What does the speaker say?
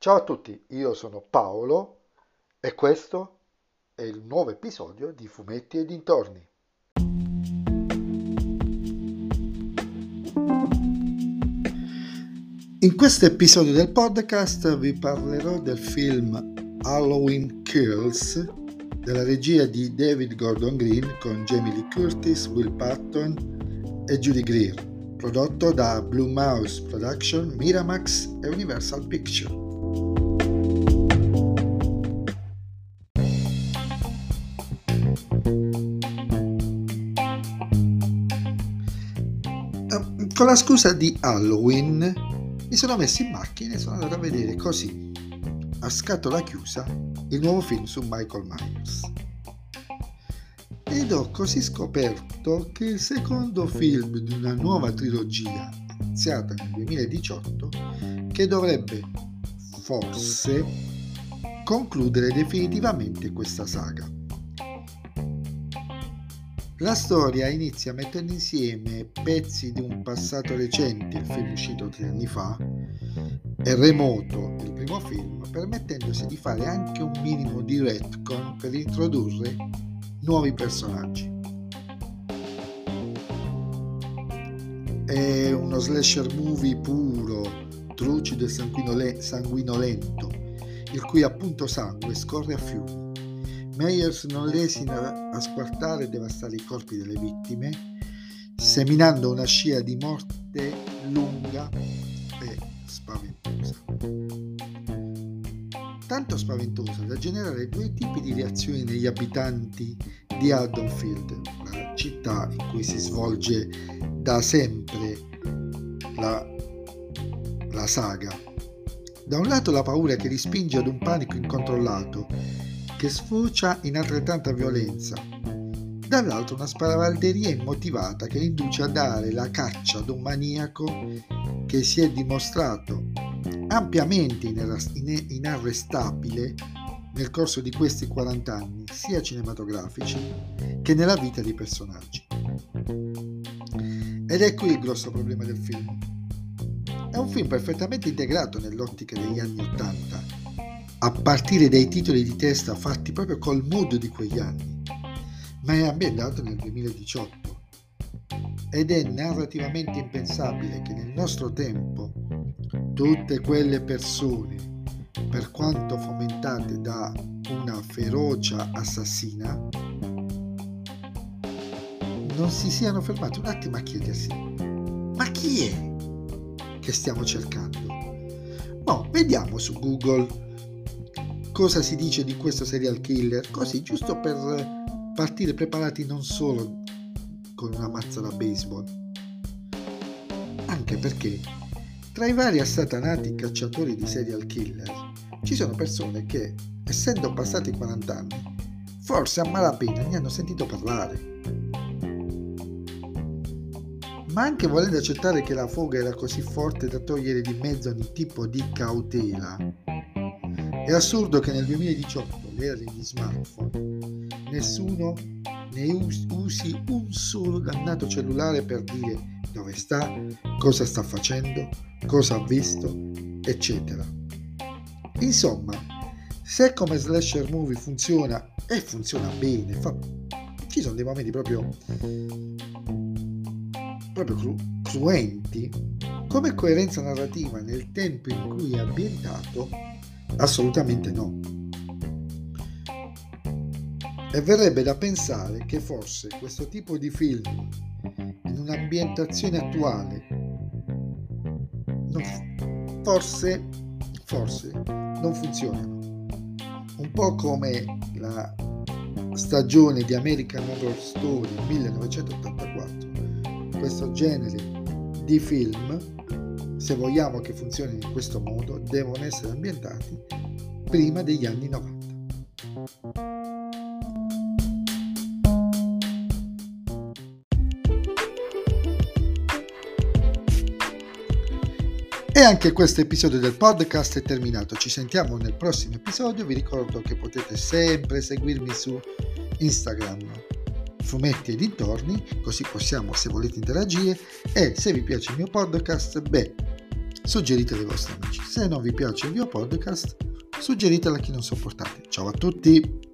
Ciao a tutti, io sono Paolo e questo è il nuovo episodio di Fumetti e dintorni. In questo episodio del podcast vi parlerò del film Halloween Kills della regia di David Gordon Green con Jamie Lee Curtis, Will Patton e Judy Greer, prodotto da Blue Mouse Production, Miramax e Universal Pictures. Con la scusa di Halloween mi sono messo in macchina e sono andato a vedere così, a scatola chiusa, il nuovo film su Michael Myers. Ed ho così scoperto che il secondo film di una nuova trilogia, iniziata nel 2018, che dovrebbe forse concludere definitivamente questa saga. La storia inizia mettendo insieme pezzi di un passato recente, il film uscito tre anni fa, e remoto, il primo film, permettendosi di fare anche un minimo di retcon per introdurre nuovi personaggi. È uno slasher movie puro, trucido e sanguinolento, il cui appunto sangue scorre a fiumi Meyers non lesina a squartare e devastare i corpi delle vittime, seminando una scia di morte lunga e spaventosa. Tanto spaventosa da generare due tipi di reazioni negli abitanti di Haddonfield, la città in cui si svolge da sempre la, la saga. Da un lato la paura che li spinge ad un panico incontrollato che sfocia in altrettanta violenza. Dall'altro una sparavalderia immotivata che induce a dare la caccia ad un maniaco che si è dimostrato ampiamente inarrestabile nel corso di questi 40 anni, sia cinematografici che nella vita dei personaggi. Ed è qui il grosso problema del film. È un film perfettamente integrato nell'ottica degli anni Ottanta a partire dai titoli di testa fatti proprio col mood di quegli anni, ma è ambientato nel 2018 ed è narrativamente impensabile che nel nostro tempo tutte quelle persone, per quanto fomentate da una ferocia assassina, non si siano fermati un attimo a chiedersi ma chi è che stiamo cercando? No, vediamo su Google cosa si dice di questo serial killer, così giusto per partire preparati non solo con una mazza da baseball, anche perché tra i vari assatanati cacciatori di serial killer ci sono persone che, essendo passati 40 anni, forse a malapena ne hanno sentito parlare. Ma anche volendo accettare che la foga era così forte da togliere di mezzo ogni tipo di cautela, è assurdo che nel 2018, l'era degli smartphone, nessuno ne usi un solo dannato cellulare per dire dove sta, cosa sta facendo, cosa ha visto, eccetera. Insomma, se come slasher movie funziona e funziona bene, fa... ci sono dei momenti proprio proprio cru... cruenti, come coerenza narrativa nel tempo in cui è ambientato, Assolutamente no. E verrebbe da pensare che forse questo tipo di film in un'ambientazione attuale non, forse, forse non funzionano. Un po' come la stagione di American Horror Story 1984. Questo genere di film se vogliamo che funzionino in questo modo, devono essere ambientati prima degli anni 90. E anche questo episodio del podcast è terminato. Ci sentiamo nel prossimo episodio. Vi ricordo che potete sempre seguirmi su Instagram, fumetti e dintorni, così possiamo, se volete interagire. E se vi piace il mio podcast, beh, suggeritela ai vostri amici. Se non vi piace il mio podcast, suggeritela a chi non sopportate. Ciao a tutti!